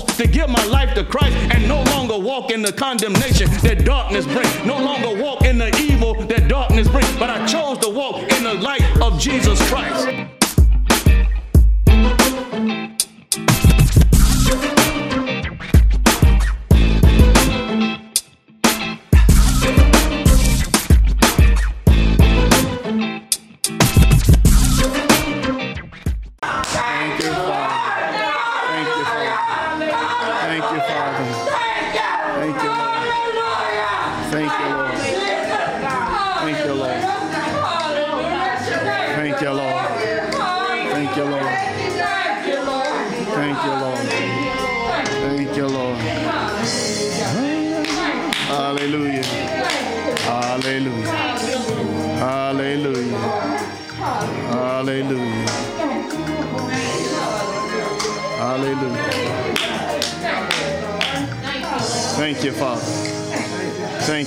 chose to give my life to Christ and no longer walk in the condemnation that darkness brings, no longer walk in the evil that darkness brings, but I chose to walk in the light of Jesus Christ.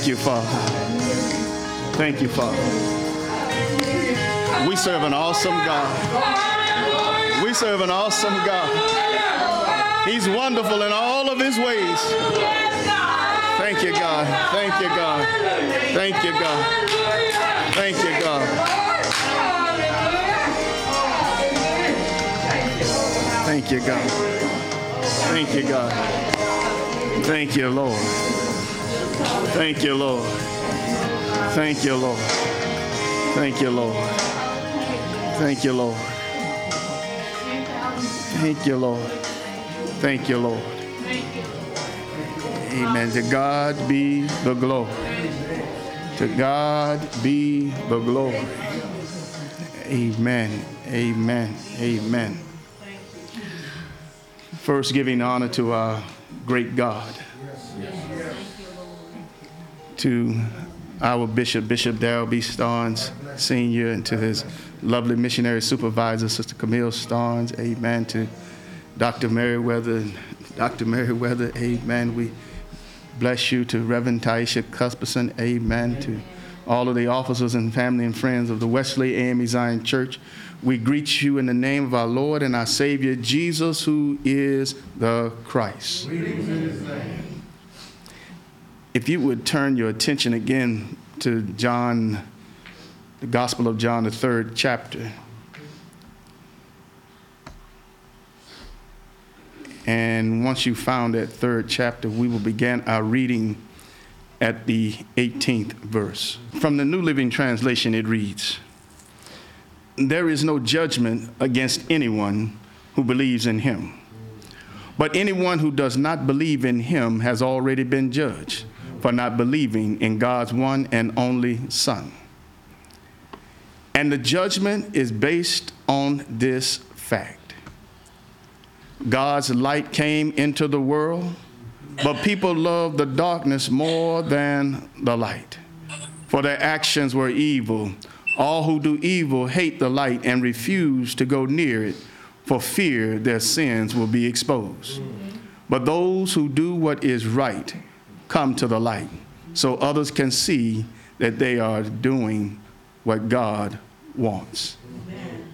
Thank you, Father. Thank you, Father. We serve an awesome God. We serve an awesome God. He's wonderful in all of his ways. Thank you, God. Thank you, God. Thank you, God. Thank you, God. Thank you, God. Thank you, God. Thank you, Lord. Thank you, Lord. Thank you, Lord. Thank you, Lord. Thank you, Lord. Thank you, Lord. Thank you, Lord. Amen. To God be the glory. To God be the glory. Amen. Amen. Amen. First, giving honor to our great God, to our Bishop, Bishop Darryl B. Starnes, Sr., and to his lovely missionary supervisor, Sister Camille Starnes. Amen. To Dr. Merriweather, Dr. Merriweather, amen. We bless you. To Reverend Taisha Cusperson, amen. To all of the officers and family and friends of the Wesley AME Zion Church, we greet you in the name of our Lord and our Savior, Jesus, who is the Christ. If you would turn your attention again to John, the Gospel of John, the third chapter. And once you found that third chapter, we will begin our reading at the 18th verse. From the New Living Translation, it reads There is no judgment against anyone who believes in him. But anyone who does not believe in him has already been judged for not believing in God's one and only Son. And the judgment is based on this fact God's light came into the world, but people loved the darkness more than the light, for their actions were evil. All who do evil hate the light and refuse to go near it for fear their sins will be exposed. But those who do what is right come to the light so others can see that they are doing what God wants. Amen.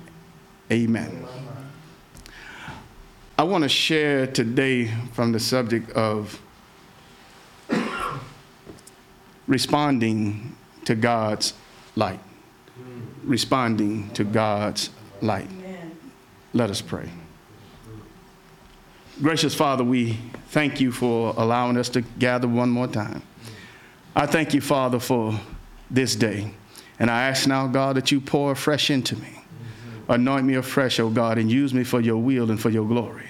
Amen. I want to share today from the subject of responding to God's light. Responding to God's light. Let us pray. Gracious Father, we thank you for allowing us to gather one more time. I thank you, Father, for this day. And I ask now, God, that you pour fresh into me. Anoint me afresh, O God, and use me for your will and for your glory.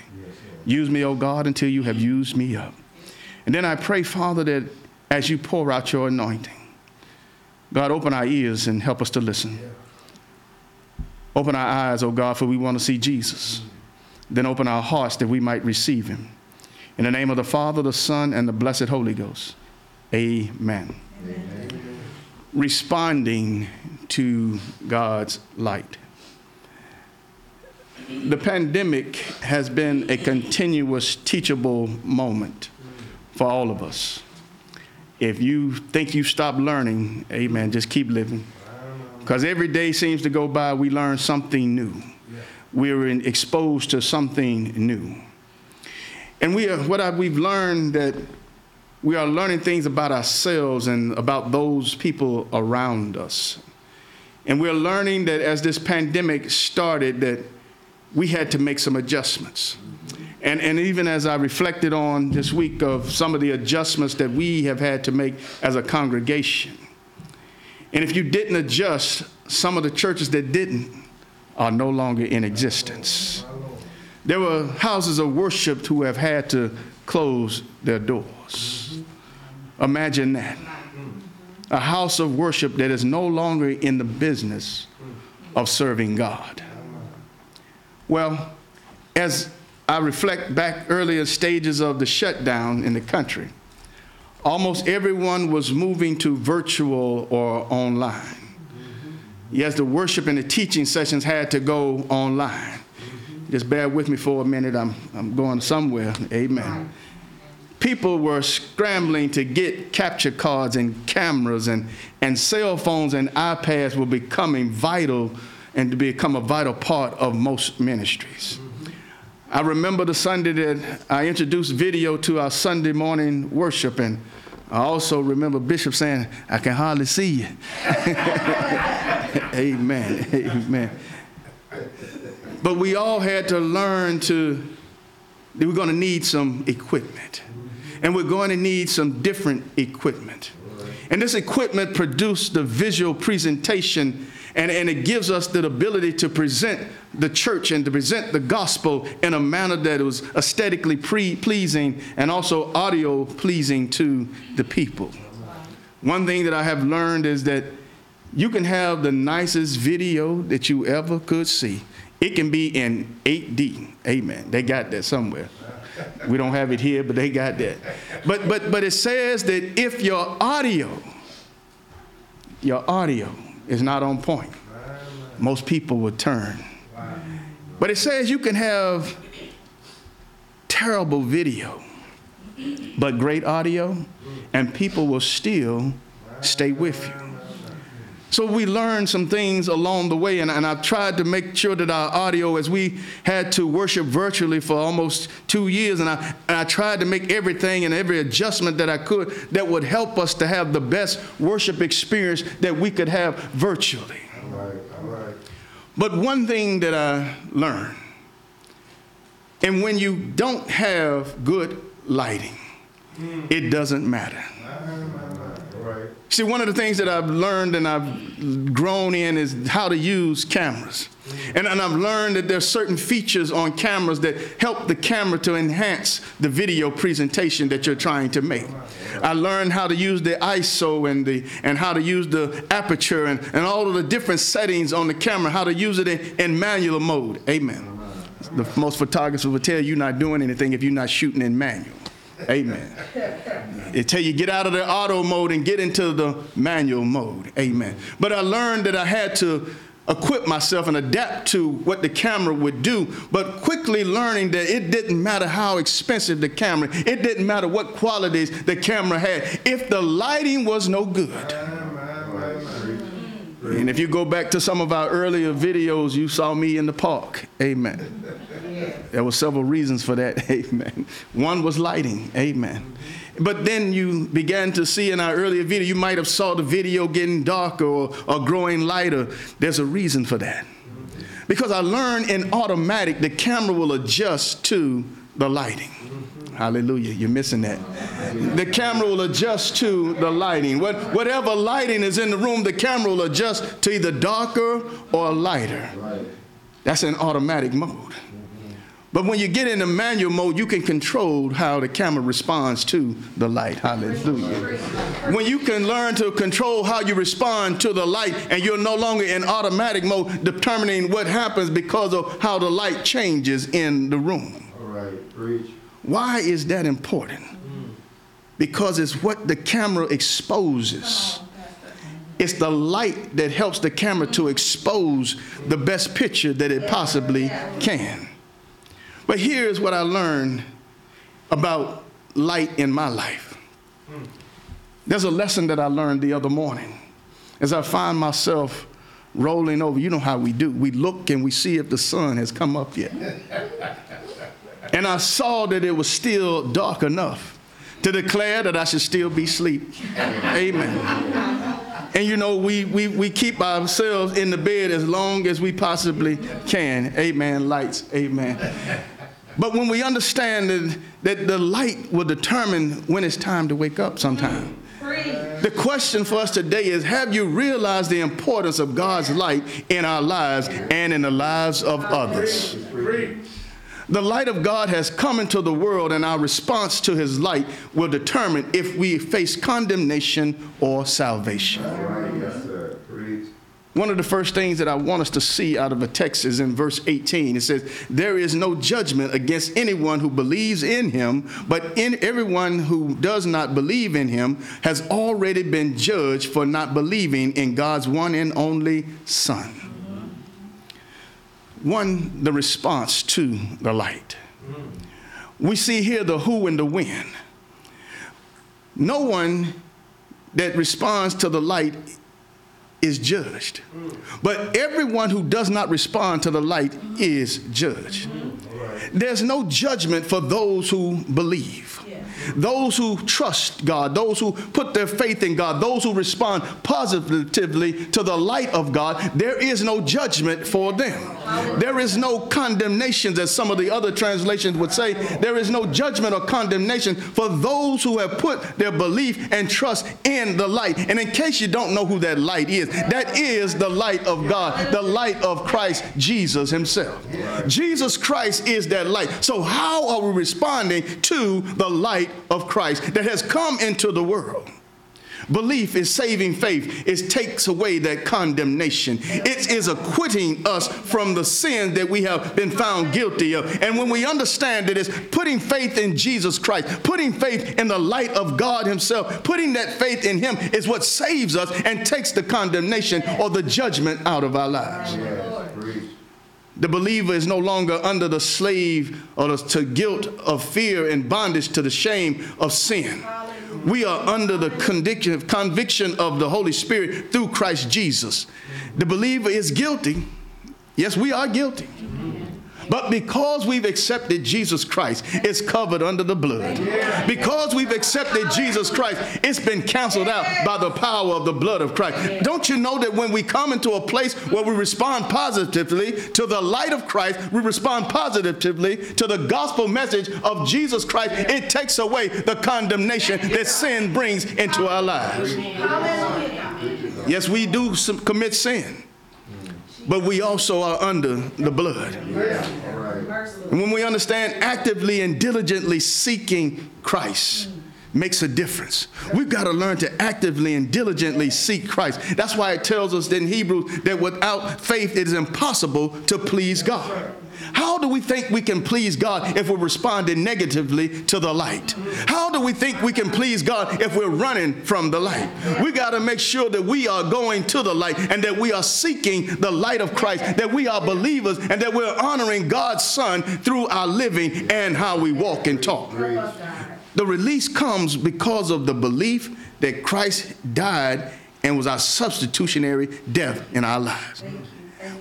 Use me, O God, until you have used me up. And then I pray, Father, that as you pour out your anointing, God, open our ears and help us to listen. Open our eyes, O God, for we want to see Jesus. Then open our hearts that we might receive him. In the name of the Father, the Son, and the blessed Holy Ghost. Amen. Amen. Responding to God's light. The pandemic has been a continuous teachable moment for all of us. If you think you stopped learning, amen, just keep living. Because every day seems to go by, we learn something new. We're exposed to something new. And we are, what I, we've learned that we are learning things about ourselves and about those people around us. And we're learning that as this pandemic started, that we had to make some adjustments. And, and even as I reflected on this week of some of the adjustments that we have had to make as a congregation. And if you didn't adjust, some of the churches that didn't are no longer in existence. There were houses of worship who have had to close their doors. Imagine that. A house of worship that is no longer in the business of serving God. Well, as I reflect back earlier stages of the shutdown in the country, almost everyone was moving to virtual or online. Yes, the worship and the teaching sessions had to go online. Just bear with me for a minute. I'm, I'm going somewhere. Amen. People were scrambling to get capture cards and cameras, and, and cell phones and iPads were becoming vital and to become a vital part of most ministries. I remember the Sunday that I introduced video to our Sunday morning worship, and I also remember Bishop saying, I can hardly see you. Amen. Amen. But we all had to learn to, we're going to need some equipment. And we're going to need some different equipment. And this equipment produced the visual presentation, and, and it gives us the ability to present the church and to present the gospel in a manner that was aesthetically pre- pleasing and also audio pleasing to the people. One thing that I have learned is that you can have the nicest video that you ever could see. It can be in 8D. Amen. They got that somewhere. We don't have it here, but they got that. But but but it says that if your audio, your audio is not on point, most people will turn. But it says you can have terrible video, but great audio, and people will still stay with you. So we learned some things along the way, and, and I've tried to make sure that our audio, as we had to worship virtually for almost two years, and I, and I tried to make everything and every adjustment that I could that would help us to have the best worship experience that we could have virtually. All right, all right. But one thing that I learned, and when you don't have good lighting, it doesn't matter. Right. See, one of the things that I've learned and I've grown in is how to use cameras. And, and I've learned that there's certain features on cameras that help the camera to enhance the video presentation that you're trying to make. I learned how to use the ISO and, the, and how to use the aperture and, and all of the different settings on the camera, how to use it in, in manual mode. Amen. The most photographers will tell you you're not doing anything if you're not shooting in manual. Amen. Until you get out of the auto mode and get into the manual mode. Amen. But I learned that I had to equip myself and adapt to what the camera would do, but quickly learning that it didn't matter how expensive the camera, it didn't matter what qualities the camera had, if the lighting was no good. And if you go back to some of our earlier videos, you saw me in the park. Amen. There were several reasons for that. Amen. One was lighting. Amen. But then you began to see in our earlier video, you might have saw the video getting darker or, or growing lighter. There's a reason for that. Because I learned in automatic, the camera will adjust to the lighting. Hallelujah. You're missing that. The camera will adjust to the lighting. What, whatever lighting is in the room, the camera will adjust to either darker or lighter. That's in automatic mode. But when you get into manual mode, you can control how the camera responds to the light. Hallelujah. When you can learn to control how you respond to the light and you're no longer in automatic mode, determining what happens because of how the light changes in the room. All right, preach. Why is that important? Because it's what the camera exposes. It's the light that helps the camera to expose the best picture that it possibly can. But here's what I learned about light in my life. There's a lesson that I learned the other morning as I find myself rolling over. You know how we do. We look and we see if the sun has come up yet. and I saw that it was still dark enough to declare that I should still be asleep. Amen. And you know, we, we, we keep ourselves in the bed as long as we possibly can. Amen. Lights. Amen. But when we understand that, that the light will determine when it's time to wake up sometime. The question for us today is Have you realized the importance of God's light in our lives and in the lives of others? The light of God has come into the world, and our response to his light will determine if we face condemnation or salvation. One of the first things that I want us to see out of a text is in verse 18. It says, There is no judgment against anyone who believes in him, but in everyone who does not believe in him has already been judged for not believing in God's one and only Son. One, the response to the light. We see here the who and the when. No one that responds to the light is judged. But everyone who does not respond to the light is judged. There's no judgment for those who believe. Those who trust God, those who put their faith in God, those who respond positively to the light of God, there is no judgment for them. There is no condemnation, as some of the other translations would say. There is no judgment or condemnation for those who have put their belief and trust in the light. And in case you don't know who that light is, that is the light of God, the light of Christ Jesus Himself. Jesus Christ is that light. So, how are we responding to the light of Christ that has come into the world. Belief is saving faith. It takes away that condemnation. It is acquitting us from the sin that we have been found guilty of. And when we understand that it's putting faith in Jesus Christ, putting faith in the light of God Himself, putting that faith in Him is what saves us and takes the condemnation or the judgment out of our lives. The believer is no longer under the slave or the, to guilt of fear and bondage to the shame of sin. We are under the conviction, conviction of the Holy Spirit through Christ Jesus. The believer is guilty. Yes, we are guilty. But because we've accepted Jesus Christ, it's covered under the blood. Because we've accepted Jesus Christ, it's been canceled out by the power of the blood of Christ. Don't you know that when we come into a place where we respond positively to the light of Christ, we respond positively to the gospel message of Jesus Christ, it takes away the condemnation that sin brings into our lives. Yes, we do commit sin but we also are under the blood. And when we understand actively and diligently seeking Christ, makes a difference. We've got to learn to actively and diligently seek Christ. That's why it tells us in Hebrews that without faith it is impossible to please God. How do we think we can please God if we're responding negatively to the light? How do we think we can please God if we're running from the light? We got to make sure that we are going to the light and that we are seeking the light of Christ, that we are believers, and that we're honoring God's Son through our living and how we walk and talk. The release comes because of the belief that Christ died and was our substitutionary death in our lives.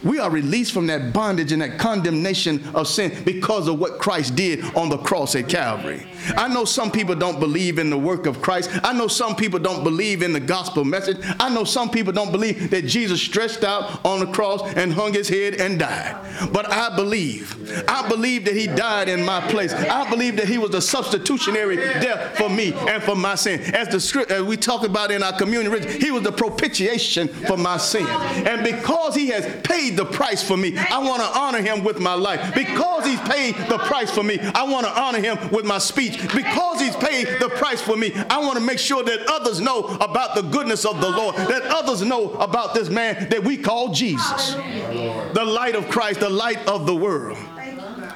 We are released from that bondage and that condemnation of sin because of what Christ did on the cross at Calvary. I know some people don't believe in the work of Christ. I know some people don't believe in the gospel message. I know some people don't believe that Jesus stretched out on the cross and hung his head and died. But I believe. I believe that he died in my place. I believe that he was a substitutionary death for me and for my sin. As the script as we talk about in our communion, he was the propitiation for my sin. And because he has paid the price for me, I want to honor him with my life. Because he's paid the price for me, I want to honor him with my speech because he's paid the price for me, I want to make sure that others know about the goodness of the Lord, that others know about this man that we call Jesus, the light of Christ, the light of the world.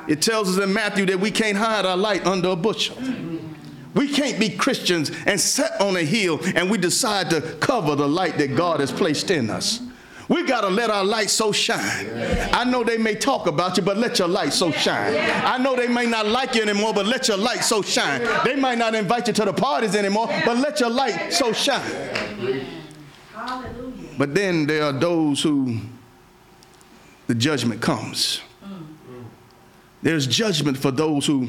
It tells us in Matthew that we can't hide our light under a bushel. We can't be Christians and set on a hill and we decide to cover the light that God has placed in us. We got to let our light so shine. I know they may talk about you, but let your light so shine. I know they may not like you anymore, but let your light so shine. They might not invite you to the parties anymore, but let your light so shine. But then there are those who the judgment comes. Mm. there's judgment for those who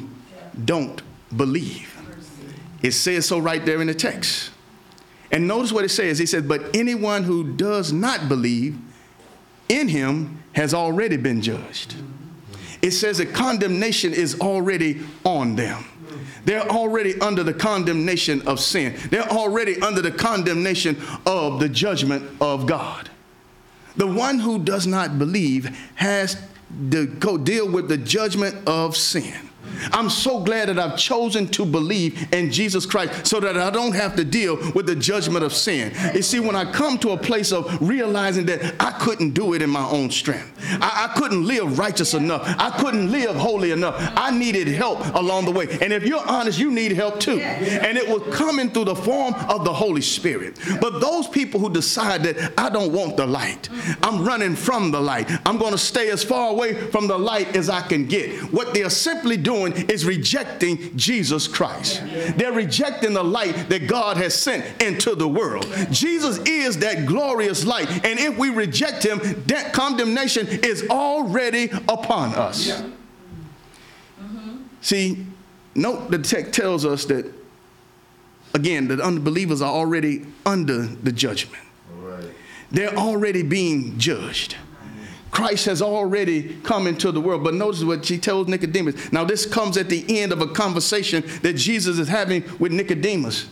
don't believe. It says so right there in the text. And notice what it says. He says, But anyone who does not believe in him has already been judged. It says that condemnation is already on them. They're already under the condemnation of sin. They're already under the condemnation of the judgment of God. The one who does not believe has to go deal with the judgment of sin. I'm so glad that I've chosen to believe in Jesus Christ so that I don't have to deal with the judgment of sin. You see, when I come to a place of realizing that I couldn't do it in my own strength, I, I couldn't live righteous enough, I couldn't live holy enough, I needed help along the way. And if you're honest, you need help too. And it was coming through the form of the Holy Spirit. But those people who decide that I don't want the light, I'm running from the light, I'm going to stay as far away from the light as I can get. What they're simply doing doing is rejecting Jesus Christ. They're rejecting the light that God has sent into the world. Jesus is that glorious light. And if we reject him, that condemnation is already upon us. See, note the text tells us that, again, that unbelievers are already under the judgment. They're already being judged. Christ has already come into the world. But notice what she tells Nicodemus. Now, this comes at the end of a conversation that Jesus is having with Nicodemus.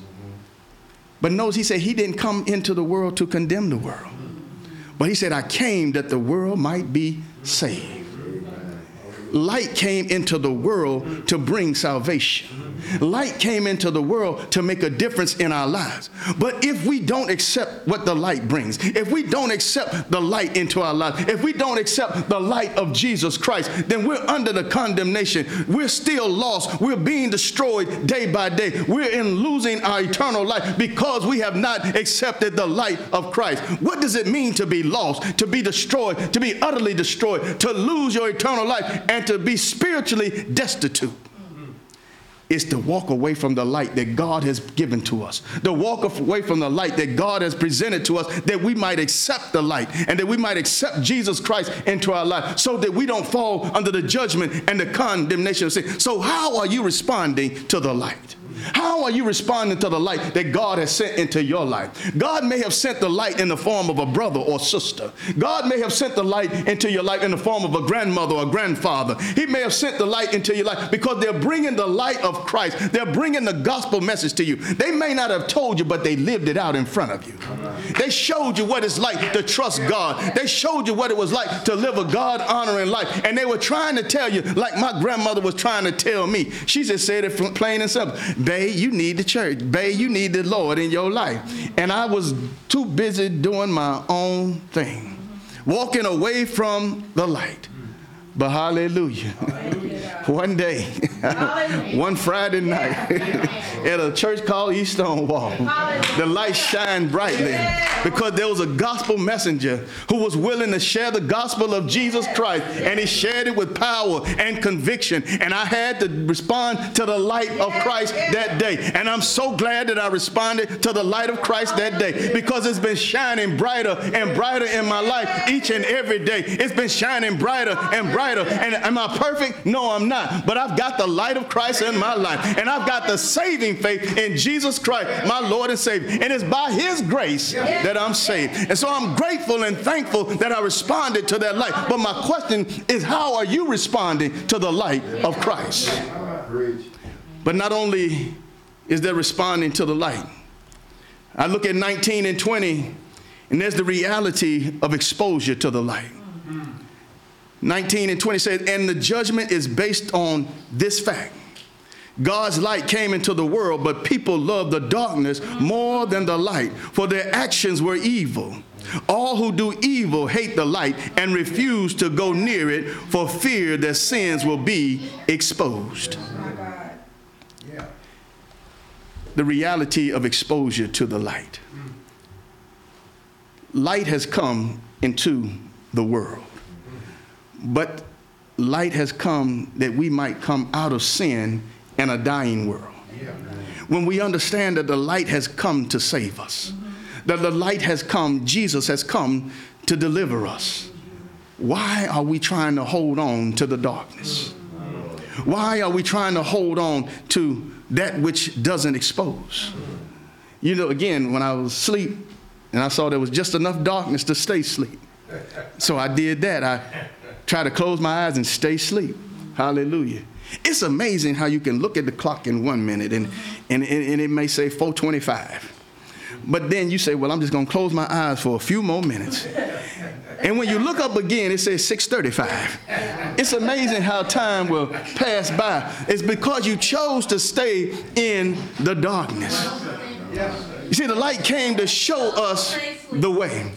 But notice he said he didn't come into the world to condemn the world. But he said, I came that the world might be saved. Light came into the world to bring salvation. Light came into the world to make a difference in our lives. But if we don't accept what the light brings, if we don't accept the light into our lives, if we don't accept the light of Jesus Christ, then we're under the condemnation. We're still lost. We're being destroyed day by day. We're in losing our eternal life because we have not accepted the light of Christ. What does it mean to be lost, to be destroyed, to be utterly destroyed, to lose your eternal life, and to be spiritually destitute? is to walk away from the light that God has given to us, to walk away from the light that God has presented to us, that we might accept the light and that we might accept Jesus Christ into our life so that we don't fall under the judgment and the condemnation of sin. So, how are you responding to the light? How are you responding to the light that God has sent into your life? God may have sent the light in the form of a brother or sister. God may have sent the light into your life in the form of a grandmother or grandfather. He may have sent the light into your life because they're bringing the light of Christ. They're bringing the gospel message to you. They may not have told you, but they lived it out in front of you. They showed you what it's like to trust God. They showed you what it was like to live a God honoring life. And they were trying to tell you, like my grandmother was trying to tell me. She just said it plain and simple. Babe, you need the church. Babe, you need the Lord in your life. And I was too busy doing my own thing, walking away from the light. But hallelujah. one day, one Friday night, at a church called East Stonewall, the light shined brightly because there was a gospel messenger who was willing to share the gospel of Jesus Christ, and he shared it with power and conviction. And I had to respond to the light of Christ that day. And I'm so glad that I responded to the light of Christ that day because it's been shining brighter and brighter in my life each and every day. It's been shining brighter and brighter. And am I perfect? No, I'm not. But I've got the light of Christ in my life, and I've got the saving faith in Jesus Christ, my Lord and Savior. And it's by His grace that I'm saved. And so I'm grateful and thankful that I responded to that light. But my question is, how are you responding to the light of Christ? But not only is there responding to the light, I look at 19 and 20, and there's the reality of exposure to the light. 19 and 20 says, And the judgment is based on this fact. God's light came into the world, but people loved the darkness more than the light, for their actions were evil. All who do evil hate the light and refuse to go near it for fear their sins will be exposed. The reality of exposure to the light. Light has come into the world. But light has come that we might come out of sin and a dying world. When we understand that the light has come to save us, that the light has come, Jesus has come to deliver us. Why are we trying to hold on to the darkness? Why are we trying to hold on to that which doesn't expose? You know, again, when I was asleep and I saw there was just enough darkness to stay asleep. So I did that. I tried to close my eyes and stay asleep. Hallelujah. It's amazing how you can look at the clock in one minute and, and, and it may say 425. But then you say, well, I'm just going to close my eyes for a few more minutes. And when you look up again, it says 635. It's amazing how time will pass by. It's because you chose to stay in the darkness. You see, the light came to show us the way.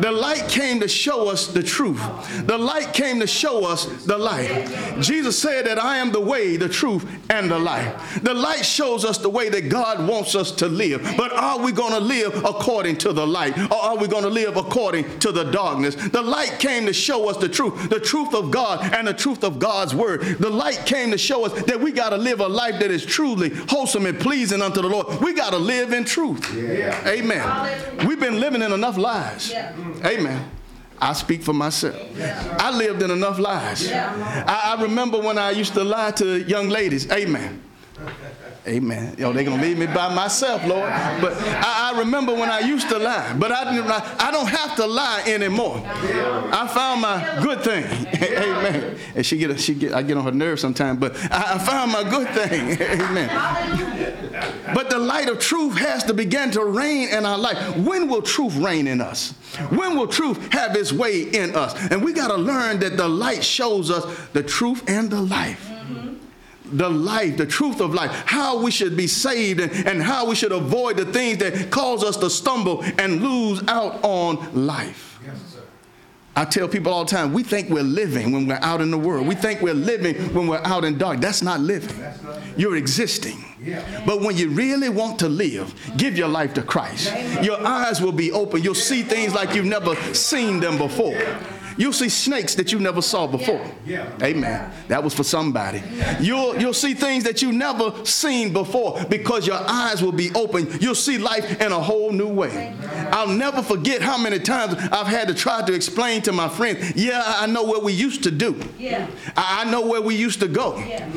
The light came to show us the truth. The light came to show us the light. Jesus said that I am the way, the truth, and the light. The light shows us the way that God wants us to live. But are we going to live according to the light? Or are we going to live according to the darkness? The light came to show us the truth, the truth of God and the truth of God's word. The light came to show us that we got to live a life that is truly wholesome and pleasing unto the Lord. We got to live in truth. Yeah. Amen. We've been living in enough lies. Yeah. Amen. I speak for myself. Yeah. I lived in enough lies. Yeah. I, I, remember when I used to lie to young ladies. Amen. Amen. Yo, they're gonna leave me by myself, Lord. But I, I, remember when I used to lie, but I didn't. I don't have to lie anymore. I found my good thing. Amen. And she get, she get, I get on her nerves sometimes, but I, I found my good thing. Amen. But the light of truth has to begin to reign in our life. When will truth reign in us? When will truth have its way in us? And we got to learn that the light shows us the truth and the life the life, the truth of life, how we should be saved and, and how we should avoid the things that cause us to stumble and lose out on life. Yes, I tell people all the time, we think we're living when we're out in the world. We think we're living when we're out in dark. That's not living. That's not. You're existing. Yeah. But when you really want to live, give your life to Christ. Your eyes will be open. You'll see things like you've never seen them before. You'll see snakes that you never saw before. Yeah. Amen. That was for somebody. You'll, you'll see things that you never seen before because your eyes will be open. You'll see life in a whole new way. I'll never forget how many times I've had to try to explain to my friends, yeah, I know what we used to do. Yeah. I know where we used to go. Yeah.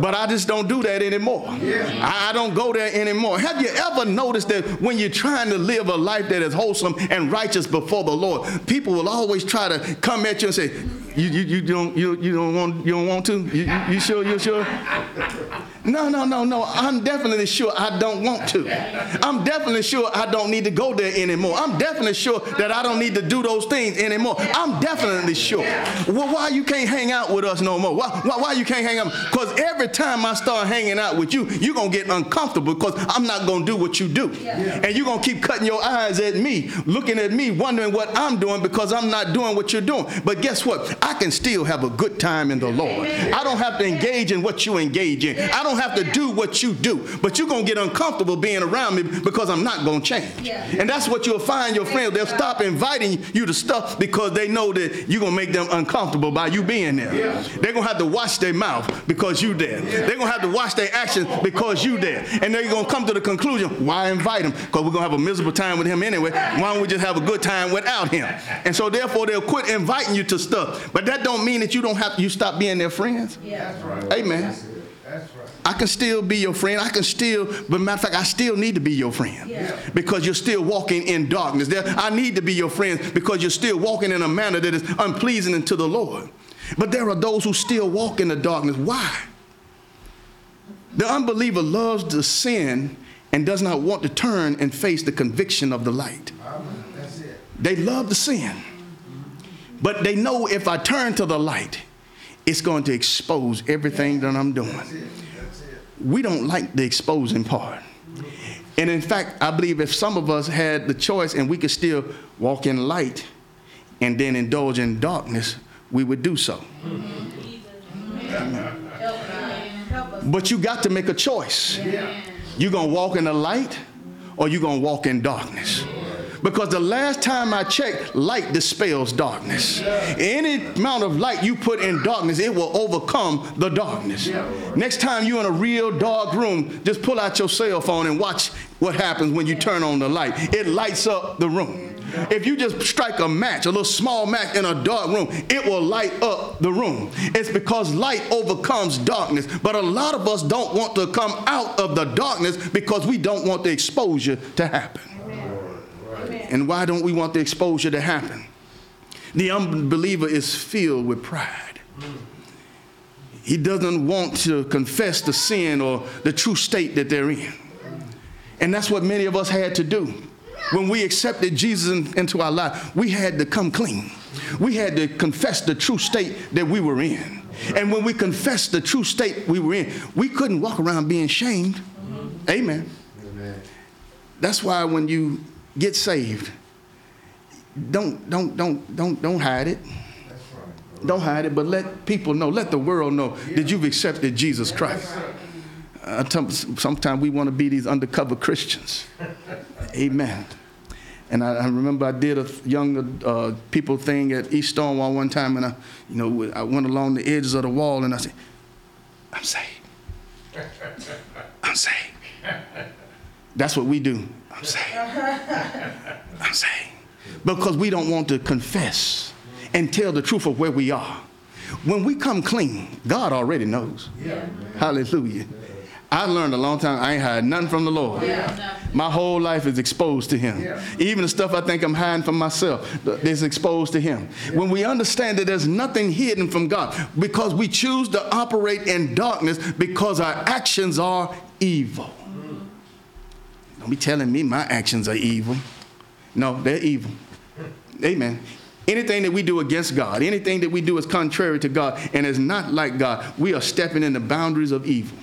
But I just don't do that anymore. Yeah. I don't go there anymore. Have you ever noticed that when you're trying to live a life that is wholesome and righteous before the Lord, people will always try to come at you and say, you, you, you don't you, you don't want you don't want to? You, you, you sure you sure? No, no, no, no. I'm definitely sure I don't want to. I'm definitely sure I don't need to go there anymore. I'm definitely sure that I don't need to do those things anymore. I'm definitely sure. Well, why you can't hang out with us no more? Why, why, why you can't hang out? Because every time I start hanging out with you, you're going to get uncomfortable because I'm not going to do what you do. And you're going to keep cutting your eyes at me, looking at me, wondering what I'm doing because I'm not doing what you're doing. But guess what? I can still have a good time in the Lord. I don't have to engage in what you engage in. I don't have to do what you do, but you're going to get uncomfortable being around me because I'm not going to change. Yeah. And that's what you'll find your friends. They'll stop inviting you to stuff because they know that you're going to make them uncomfortable by you being there. Yeah. They're going to have to watch their mouth because you there. Yeah. They're going to have to watch their actions because you there. And they're going to come to the conclusion, why invite him? Because we're going to have a miserable time with him anyway. Why don't we just have a good time without him? And so therefore they'll quit inviting you to stuff. But that don't mean that you don't have you stop being their friends. Yeah. That's right. Amen. I can still be your friend. I can still, but matter of fact, I still need to be your friend yeah. because you're still walking in darkness. There, I need to be your friend because you're still walking in a manner that is unpleasing to the Lord. But there are those who still walk in the darkness. Why? The unbeliever loves the sin and does not want to turn and face the conviction of the light. They love the sin, but they know if I turn to the light, it's going to expose everything that I'm doing we don't like the exposing part. And in fact, I believe if some of us had the choice and we could still walk in light and then indulge in darkness, we would do so. But you got to make a choice. You're going to walk in the light or you're going to walk in darkness. Because the last time I checked, light dispels darkness. Any amount of light you put in darkness, it will overcome the darkness. Next time you're in a real dark room, just pull out your cell phone and watch what happens when you turn on the light. It lights up the room. If you just strike a match, a little small match in a dark room, it will light up the room. It's because light overcomes darkness. But a lot of us don't want to come out of the darkness because we don't want the exposure to happen. And why don't we want the exposure to happen? The unbeliever is filled with pride. He doesn't want to confess the sin or the true state that they're in. And that's what many of us had to do. When we accepted Jesus into our life, we had to come clean. We had to confess the true state that we were in. And when we confessed the true state we were in, we couldn't walk around being shamed. Amen. Amen. That's why when you get saved, don't don't don't don't don't hide it. Don't hide it, but let people know, let the world know that you've accepted Jesus Christ. Uh, sometimes we want to be these undercover Christians. Amen. And I, I, remember I did a young uh, people thing at East Stonewall one time, and I, you know, I went along the edges of the wall, and I said, "I'm saved. I'm saved." That's what we do. I'm saved. I'm saved. Because we don't want to confess and tell the truth of where we are. When we come clean, God already knows. Yeah. Hallelujah. I learned a long time I ain't hiding nothing from the Lord. Yeah. My whole life is exposed to Him. Yeah. Even the stuff I think I'm hiding from myself is exposed to Him. Yeah. When we understand that there's nothing hidden from God because we choose to operate in darkness because our actions are evil. Don't be telling me my actions are evil. No, they're evil. Amen. Anything that we do against God, anything that we do is contrary to God and is not like God, we are stepping in the boundaries of evil.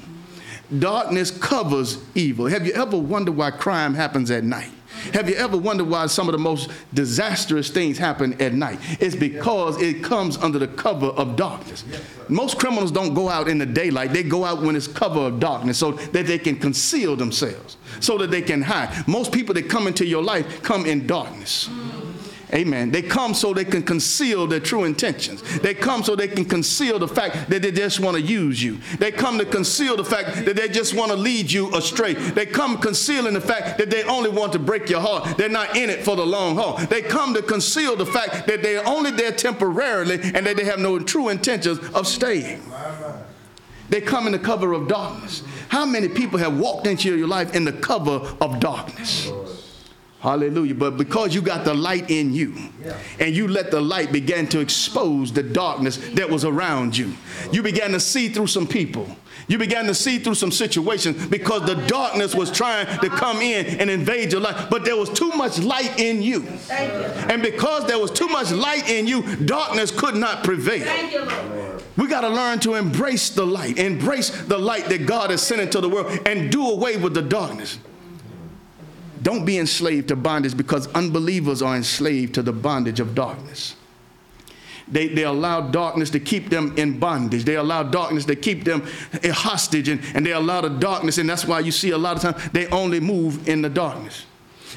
Darkness covers evil. Have you ever wondered why crime happens at night? Have you ever wondered why some of the most disastrous things happen at night? It's because it comes under the cover of darkness. Most criminals don't go out in the daylight, they go out when it's cover of darkness so that they can conceal themselves, so that they can hide. Most people that come into your life come in darkness. Amen. They come so they can conceal their true intentions. They come so they can conceal the fact that they just want to use you. They come to conceal the fact that they just want to lead you astray. They come concealing the fact that they only want to break your heart. They're not in it for the long haul. They come to conceal the fact that they're only there temporarily and that they have no true intentions of staying. They come in the cover of darkness. How many people have walked into your life in the cover of darkness? Hallelujah. But because you got the light in you and you let the light begin to expose the darkness that was around you, you began to see through some people. You began to see through some situations because the darkness was trying to come in and invade your life. But there was too much light in you. And because there was too much light in you, darkness could not prevail. We got to learn to embrace the light, embrace the light that God has sent into the world, and do away with the darkness. Don't be enslaved to bondage because unbelievers are enslaved to the bondage of darkness. They, they allow darkness to keep them in bondage. They allow darkness to keep them a hostage, and, and they allow the darkness, and that's why you see a lot of times they only move in the darkness.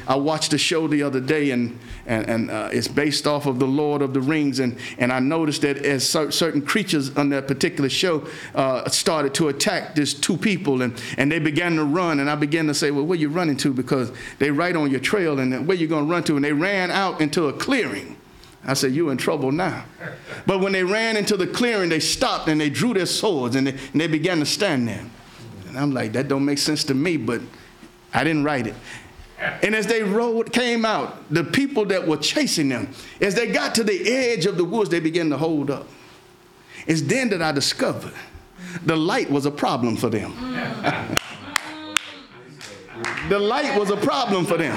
I watched a show the other day, and, and, and uh, it's based off of the Lord of the Rings. And, and I noticed that as certain creatures on that particular show uh, started to attack these two people, and, and they began to run. And I began to say, Well, where you running to? Because they right on your trail, and where you going to run to? And they ran out into a clearing. I said, You're in trouble now. But when they ran into the clearing, they stopped and they drew their swords and they, and they began to stand there. And I'm like, That don't make sense to me, but I didn't write it. And as they rode, came out, the people that were chasing them, as they got to the edge of the woods, they began to hold up. It's then that I discovered the light was a problem for them. Mm. The light was a problem for them.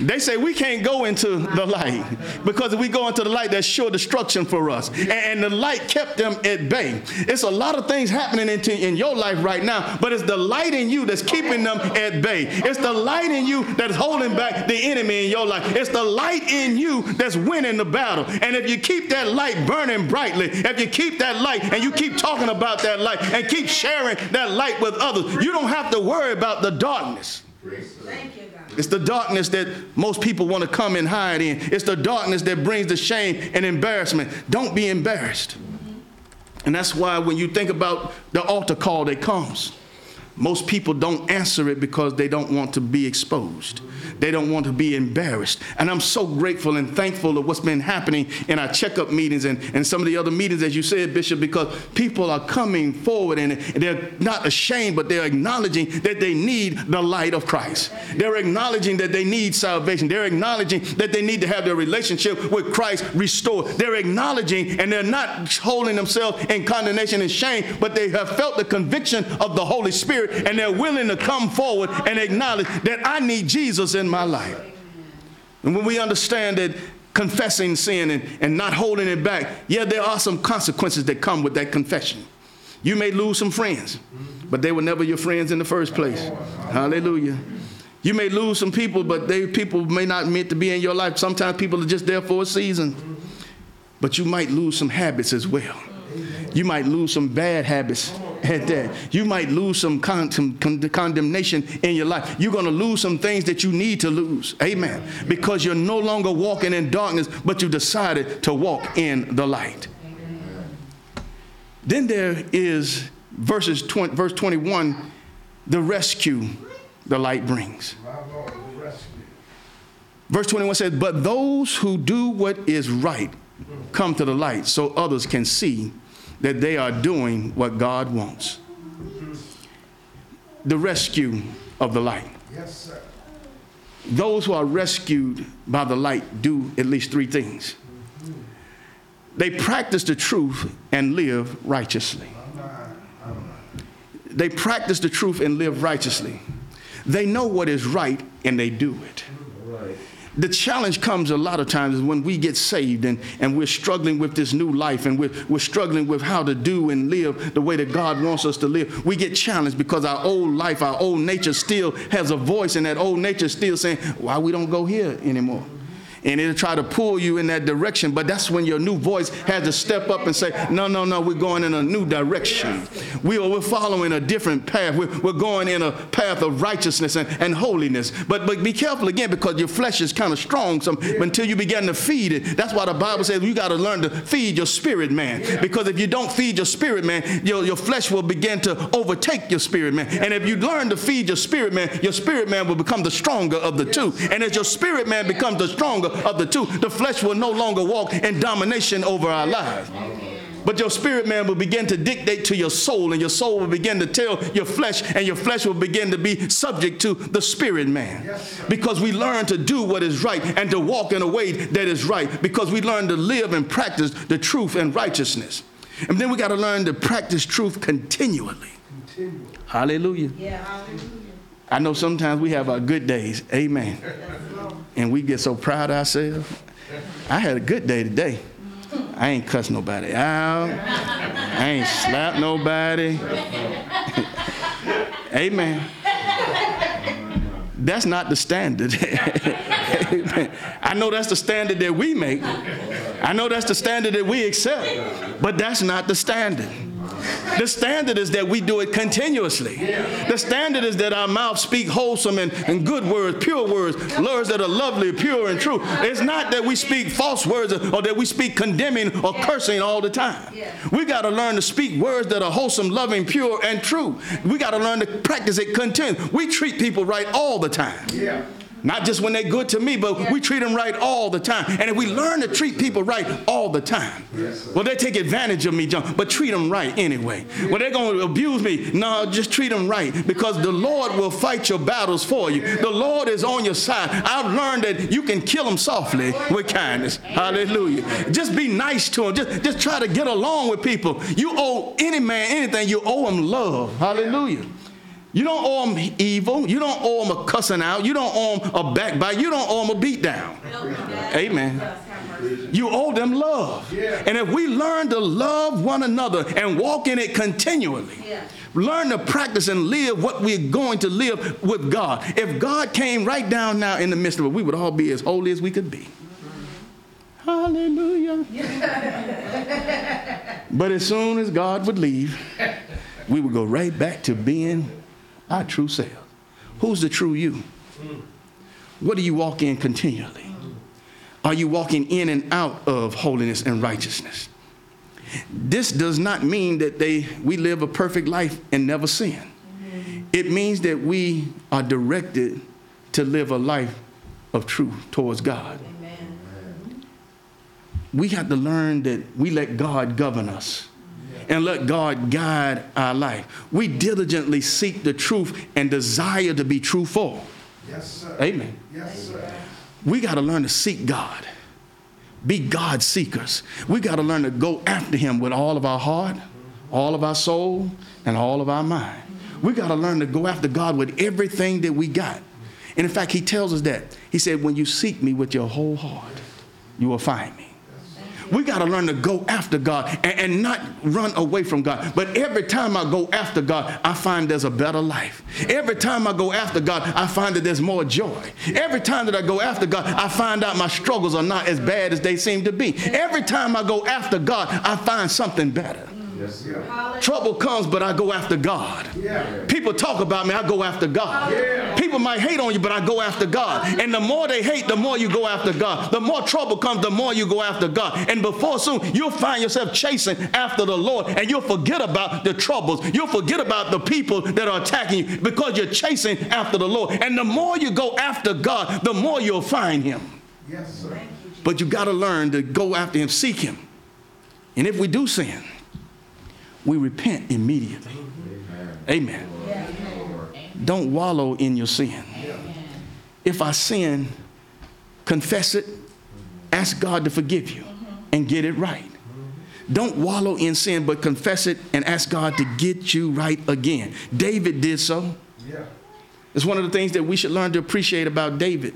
They say we can't go into the light because if we go into the light, that's sure destruction for us. And, the light kept them at bay. It's a lot of things happening into, in your life right now, but it's the light in you that's keeping them at bay. It's the light in you that's holding back the enemy in your life. It's the light in you that's winning the battle. And if you keep that light burning brightly, if you keep that light and you keep talking about that light and keep sharing that light with others, you don't have to worry about the darkness. It's the darkness that most people want to come and hide in. It's the darkness that brings the shame and embarrassment. Don't be embarrassed. And that's why when you think about the altar call that comes, Most people don't answer it because they don't want to be exposed. They don't want to be embarrassed. And I'm so grateful and thankful of what's been happening in our checkup meetings and, and some of the other meetings, as you said, Bishop, because people are coming forward and they're not ashamed, but they're acknowledging that they need the light of Christ. They're acknowledging that they need salvation. They're acknowledging that they need to have their relationship with Christ restored. They're acknowledging and they're not holding themselves in condemnation and shame, but they have felt the conviction of the Holy Spirit And they're willing to come forward and acknowledge that I need Jesus in my life. And when we understand that confessing sin and, and not holding it back, yeah, there are some consequences that come with that confession. You may lose some friends, but they were never your friends in the first place. Hallelujah. You may lose some people, but they people may not meant to be in your life. Sometimes people are just there for a season. But you might lose some habits as well. You might lose some bad habits at that. You might lose some, con- some con- condemnation in your life. You're going to lose some things that you need to lose. Amen. Because you're no longer walking in darkness, but you decided to walk in the light. Then there is verses 20, verse 21, the rescue the light brings. Verse 21 says, But those who do what is right come to the light so others can see that they are doing what God wants. The rescue of the light. Yes, sir. Those who are rescued by the light do at least three things. They practice the truth and live righteously. They practice the truth and live righteously. They know what is right and they do it the challenge comes a lot of times when we get saved and, and we're struggling with this new life and we're, we're struggling with how to do and live the way that God wants us to live. We get challenged because our old life, our old nature still has a voice, and that old nature still saying, Why we don't go here anymore? And it'll try to pull you in that direction. But that's when your new voice has to step up and say, No, no, no, we're going in a new direction. We are, we're following a different path. We're, we're going in a path of righteousness and, and holiness. But, but be careful again because your flesh is kind of strong so, until you begin to feed it. That's why the Bible says you got to learn to feed your spirit man. Because if you don't feed your spirit man, your, your flesh will begin to overtake your spirit man. And if you learn to feed your spirit man, your spirit man will become the stronger of the two. And as your spirit man becomes the stronger, of the two, the flesh will no longer walk in domination over our lives. But your spirit man will begin to dictate to your soul, and your soul will begin to tell your flesh, and your flesh will begin to be subject to the spirit man. Because we learn to do what is right and to walk in a way that is right, because we learn to live and practice the truth and righteousness. And then we got to learn to practice truth continually. continually. Hallelujah. Yeah, hallelujah. I know sometimes we have our good days. Amen and we get so proud of ourselves. I had a good day today. I ain't cussed nobody out. I ain't slapped nobody. Amen. That's not the standard. I know that's the standard that we make. I know that's the standard that we accept, but that's not the standard. The standard is that we do it continuously. The standard is that our mouth speak wholesome and, and good words, pure words, words that are lovely, pure, and true. It's not that we speak false words or that we speak condemning or cursing all the time. We got to learn to speak words that are wholesome, loving, pure, and true. We got to learn to practice it continually. We treat people right all the time. Yeah. Not just when they're good to me, but we treat them right all the time. And if we learn to treat people right all the time, yes, well, they take advantage of me, John, but treat them right anyway. Yeah. Well, they're going to abuse me. No, just treat them right because the Lord will fight your battles for you. The Lord is on your side. I've learned that you can kill them softly with kindness. Hallelujah. Just be nice to them. Just, just try to get along with people. You owe any man anything, you owe him love. Hallelujah. You don't owe them evil. You don't owe them a cussing out. You don't owe them a backbite. You don't owe them a beat down. Amen. You owe them love. And if we learn to love one another and walk in it continually, learn to practice and live what we're going to live with God. If God came right down now in the midst of it, we would all be as holy as we could be. Hallelujah. but as soon as God would leave, we would go right back to being our true self. Who's the true you? What do you walk in continually? Are you walking in and out of holiness and righteousness? This does not mean that they, we live a perfect life and never sin. It means that we are directed to live a life of truth towards God. We have to learn that we let God govern us and let God guide our life. We diligently seek the truth and desire to be truthful. Yes, sir. Amen. Yes, sir. We got to learn to seek God, be God seekers. We got to learn to go after Him with all of our heart, all of our soul, and all of our mind. We got to learn to go after God with everything that we got. And in fact, He tells us that. He said, When you seek me with your whole heart, you will find me. We got to learn to go after God and, and, not run away from God. But every time I go after God, I find there's a better life. Every time I go after God, I find that there's more joy. Every time that I go after God, I find out my struggles are not as bad as they seem to be. Every time I go after God, I find something better. Yes, yeah. Trouble comes, but I go after God. Yeah. People talk about me, I go after God. Yeah. People might hate on you, but I go after God. And the more they hate, the more you go after God. The more trouble comes, the more you go after God. And before soon, you'll find yourself chasing after the Lord and you'll forget about the troubles. You'll forget about the people that are attacking you because you're chasing after the Lord. And the more you go after God, the more you'll find Him. Yes, sir. But you got to learn to go after Him, seek Him. And if we do sin, we repent immediately. Amen. Don't wallow in your sin. If I sin, confess it, ask God to forgive you, and get it right. Don't wallow in sin, but confess it and ask God to get you right again. David did so. It's one of the things that we should learn to appreciate about David.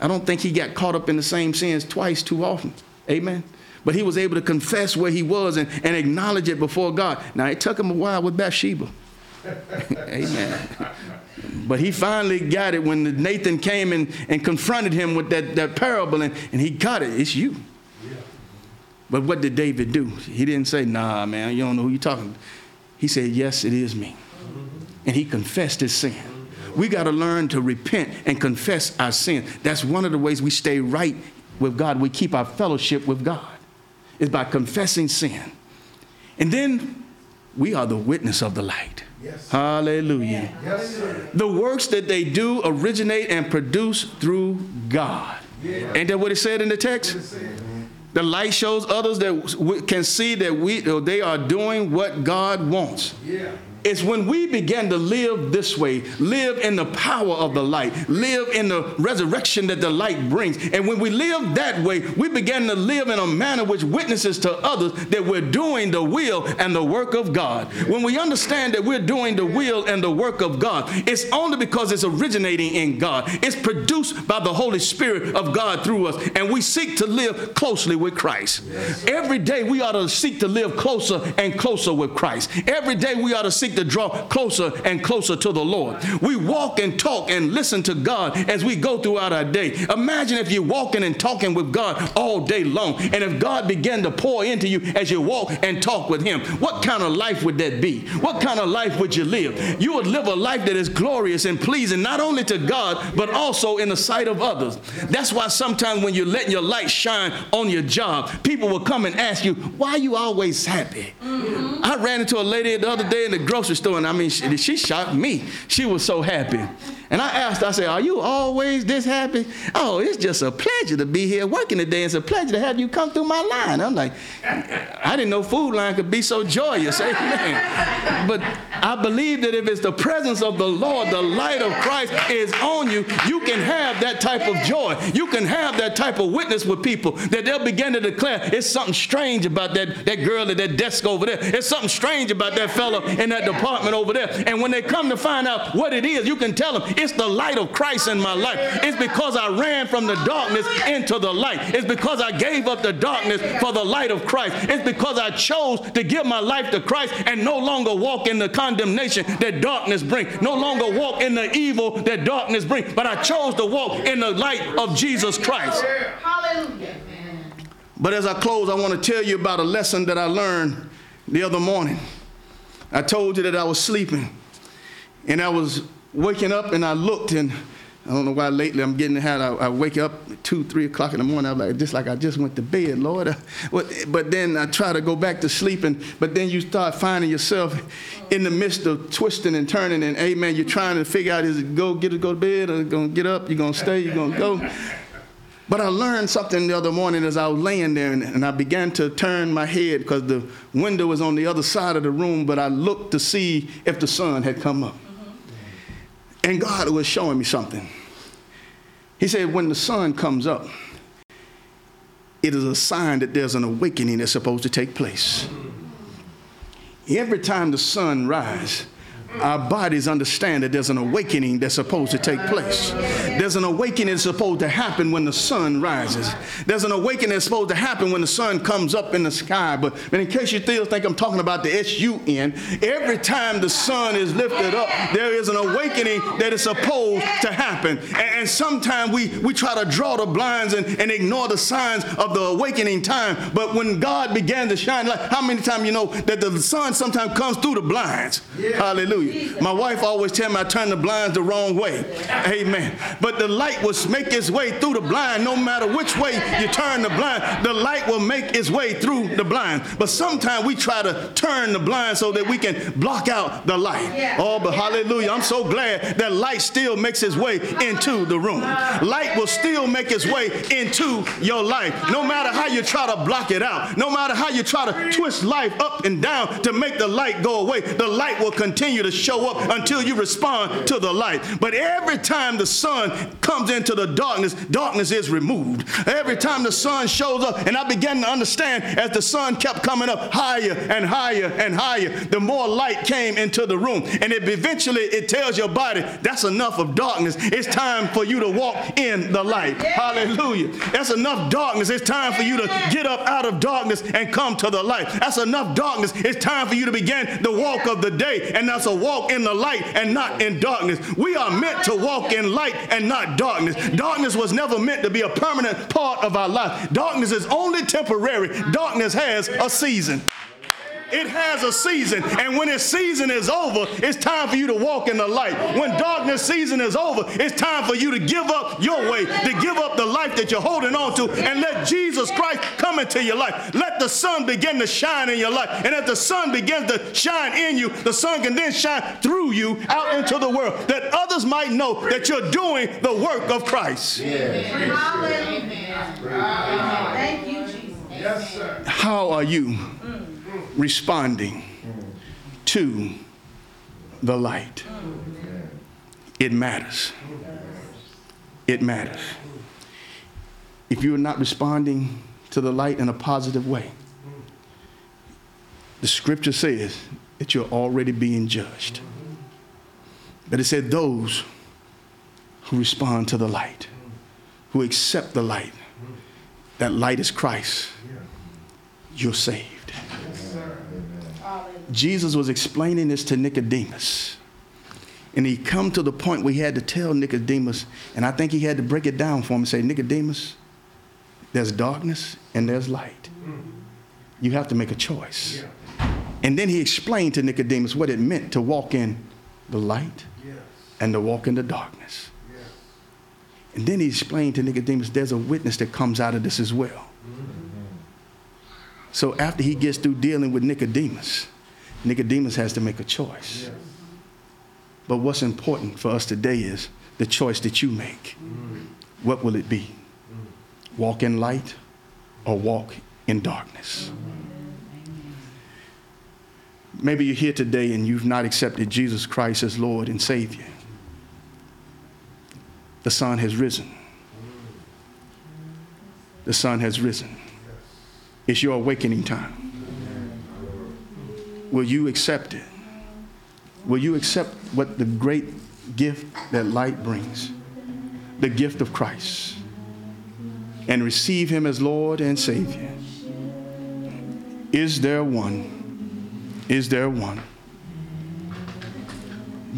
I don't think he got caught up in the same sins twice too often. Amen. But he was able to confess where he was and, and acknowledge it before God. Now, it took him a while with Bathsheba. Amen. But he finally got it when Nathan came and, and confronted him with that, that parable, and, and he got it. It's you. But what did David do? He didn't say, nah, man, you don't know who you're talking to. He said, yes, it is me. And he confessed his sin. We got to learn to repent and confess our sin. That's one of the ways we stay right with God. We keep our fellowship with God is by confessing sin. And then we are the witness of the light. Yes. Hallelujah. Yes, sir. The works that they do originate and produce through God. Yeah. Ain't that what it said in the text? The light shows others that can see that we, they are doing what God wants. Yeah. It's when we begin to live this way, live in the power of the light, live in the resurrection that the light brings. And when we live that way, we begin to live in a manner which witnesses to others that we're doing the will and the work of God. When we understand that we're doing the will and the work of God, it's only because it's originating in God. It's produced by the Holy Spirit of God through us. And we seek to live closely with Christ. Every day we ought to seek to live closer and closer with Christ. Every day we ought to seek to draw closer and closer to the Lord. We walk and talk and listen to God as we go throughout our day. Imagine if you're walking and talking with God all day long, and if God began to pour into you as you walk and talk with Him, what kind of life would that be? What kind of life would you live? You would live a life that is glorious and pleasing not only to God, but also in the sight of others. That's why sometimes when you're letting your light shine on your job, people will come and ask you, Why are you always happy? Mm-hmm. I ran into a lady the other day in the grocery store, and I mean, she, she shocked me. She was so happy. And I asked, I said, Are you always this happy? Oh, it's just a pleasure to be here working today. It's a pleasure to have you come through my line. I'm like, I didn't know Food Lion could be so joyous. Amen. But I believe that if it's the presence of the Lord, the light of Christ is on you, you can have that type of joy. You can have that type of witness with people that they'll begin to declare it's something strange about that, that girl at that desk over there. It's something strange about that fellow in that department over there. And when they come to find out what it is, you can tell them it's the light of Christ in my life. It's because I ran from the darkness into the light. It's because I gave up the darkness for the light of Christ. It's because I chose to give my life to Christ and no longer walk in the condemnation that darkness brings. No longer walk in the evil that darkness brings. But I chose to walk in the light of Jesus Christ. Hallelujah. But as I close, I want to tell you about a lesson that I learned the other morning. I told you that I was sleeping and I was waking up and I looked and I don't know why lately I'm getting had. I, I wake up two, three o'clock in the morning. I'm like, just like I just went to bed, Lord. What- But then I try to go back to sleeping. But then you start finding yourself in the midst of twisting and turning. And amen, you're trying to figure out is it go get it go to bed or gonna get up? You're gonna stay? You're gonna go? But I learned something the other morning as I was laying there, and, and I began to turn my head because the window was on the other side of the room. But I looked to see if the sun had come up. And God was showing me something. He said, when the sun comes up, it is a sign that there's an awakening that's supposed to take place. Every time the sun rises, our bodies understand that there's an awakening that's supposed to take place. There's an awakening that's supposed to happen when the sun rises. There's an awakening that's supposed to happen when the sun comes up in the sky. But, but in case you still think I'm talking about the S-U-N, every time the sun is lifted up, there is an awakening that is supposed to happen. And, and sometimes we, we try to draw the blinds and, and ignore the signs of the awakening time. But when God began to shine, like how many times you know that the sun sometimes comes through the blinds? Hallelujah. My wife always tell me I turn the blinds the wrong way. Amen. But the light will make its way through the blind no matter which way you turn the blind. The light will make its way through the blind. But sometimes we try to turn the blind so that we can block out the light. Oh, but hallelujah. I'm so glad that light still makes its way into the room. Light will still make its way into your life. No matter how you try to block it out, no matter how you try to twist life up and down to make the light go away, the light will continue to show up until you respond to the light. But every time the sun comes into the darkness, darkness is removed. Every time the sun shows up, and I began to understand as the sun kept coming up higher and higher and higher, the more light came into the room. And it eventually it tells your body that's enough of darkness. It's time for you to walk in the light. Hallelujah. That's enough darkness. It's time for you to get up out of darkness and come to the light. That's enough darkness. It's time for you to begin the walk of the day. And that's a walk in the light and not in darkness. We are meant to walk in light and not darkness. Darkness was never meant to be a permanent part of our life. Darkness is only temporary. Darkness has a season. It has a season, and when its season is over, it's time for you to walk in the light. When darkness season is over, it's time for you to give up your way, to give up the life that you're holding on to, and let Jesus Christ come into your life. Let the sun begin to shine in your life, and as the sun begins to shine in you, the sun can then shine through you out into the world, that others might know that you're doing the work of Christ. Hallelujah. Thank you, Jesus. Yes, sir. How are you mm. Responding to the light? It matters. It matters. If you are not responding to the light in a positive way, the scripture says that you're already being judged. But it said those who respond to the light, who accept the light, that light is Christ, you're saved. Jesus was explaining this to Nicodemus. And he come to the point where he had to tell Nicodemus, and I think he had to break it down for him and say, Nicodemus, there's darkness and there's light. You have to make a choice. And then he explained to Nicodemus what it meant to walk in the light and to walk in the darkness. And then he explained to Nicodemus there's a witness that comes out of this as well. Mm-hmm. So after he gets through dealing with Nicodemus, Nicodemus has to make a choice. But what's important for us today is the choice that you make. What will it be? Walk in light or walk in darkness? Maybe you're here today and you've not accepted Jesus Christ as Lord and Savior. The sun has risen. The sun has risen. It's your awakening time. Will you accept it? Will you accept what the great gift that light brings? The gift of Christ. And receive him as Lord and Savior. Is there one? Is there one?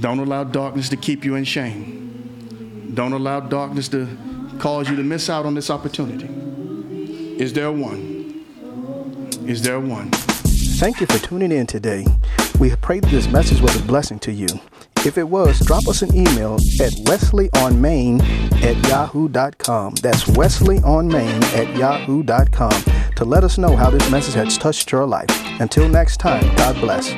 Don't allow darkness to keep you in shame. Don't allow darkness to cause you to miss out on this opportunity. Is there one? Is there one? Thank you for tuning in today. We pray this message was a blessing to you. If it was, drop us an email at wesleyonmain at yahoo.com. That's wesleyonmain at yahoo.com to let us know how this message has touched your life. Until next time, God bless.